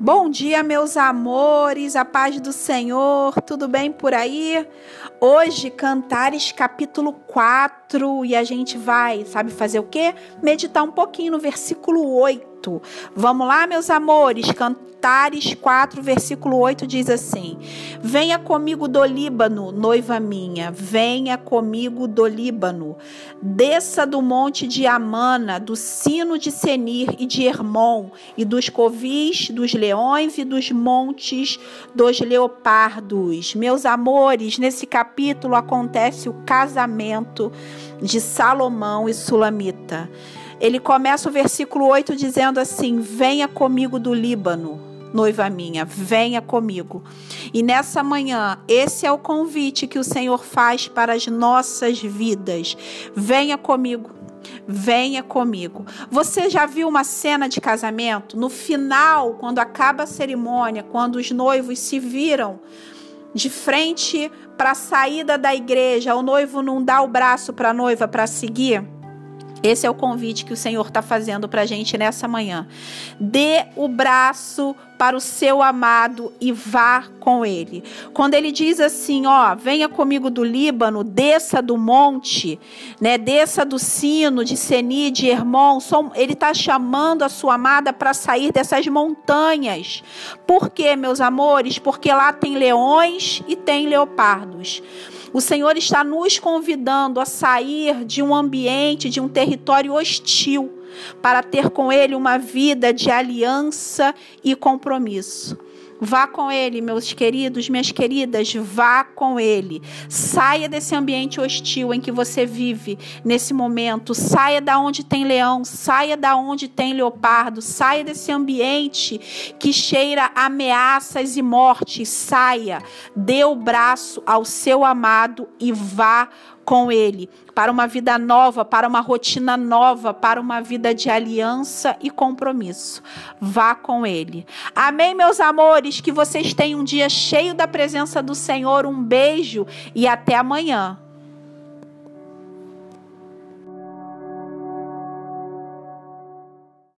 Bom dia, meus amores, a paz do Senhor, tudo bem por aí? Hoje, Cantares capítulo 4 e a gente vai, sabe fazer o quê? Meditar um pouquinho no versículo 8. Vamos lá, meus amores, Cantares Cantares 4, versículo 8 diz assim: Venha comigo do Líbano, noiva minha, venha comigo do Líbano. Desça do monte de Amana, do sino de Senir e de Hermon, e dos covis, dos leões e dos montes dos leopardos. Meus amores, nesse capítulo acontece o casamento de Salomão e Sulamita. Ele começa o versículo 8 dizendo assim: Venha comigo do Líbano noiva minha, venha comigo. E nessa manhã, esse é o convite que o Senhor faz para as nossas vidas. Venha comigo. Venha comigo. Você já viu uma cena de casamento? No final, quando acaba a cerimônia, quando os noivos se viram de frente para a saída da igreja, o noivo não dá o braço para a noiva para seguir? Esse é o convite que o Senhor está fazendo para a gente nessa manhã. Dê o braço para o seu amado e vá com ele. Quando ele diz assim, ó, venha comigo do Líbano, desça do monte, né, desça do sino de Seni, de Hermon, ele está chamando a sua amada para sair dessas montanhas. Por quê, meus amores? Porque lá tem leões e tem leopardos. O Senhor está nos convidando a sair de um ambiente, de um território hostil, para ter com Ele uma vida de aliança e compromisso. Vá com ele, meus queridos, minhas queridas, vá com ele. Saia desse ambiente hostil em que você vive nesse momento. Saia da onde tem leão, saia da onde tem leopardo, saia desse ambiente que cheira ameaças e morte. Saia, dê o braço ao seu amado e vá com Ele, para uma vida nova, para uma rotina nova, para uma vida de aliança e compromisso. Vá com Ele. Amém, meus amores? Que vocês tenham um dia cheio da presença do Senhor. Um beijo e até amanhã.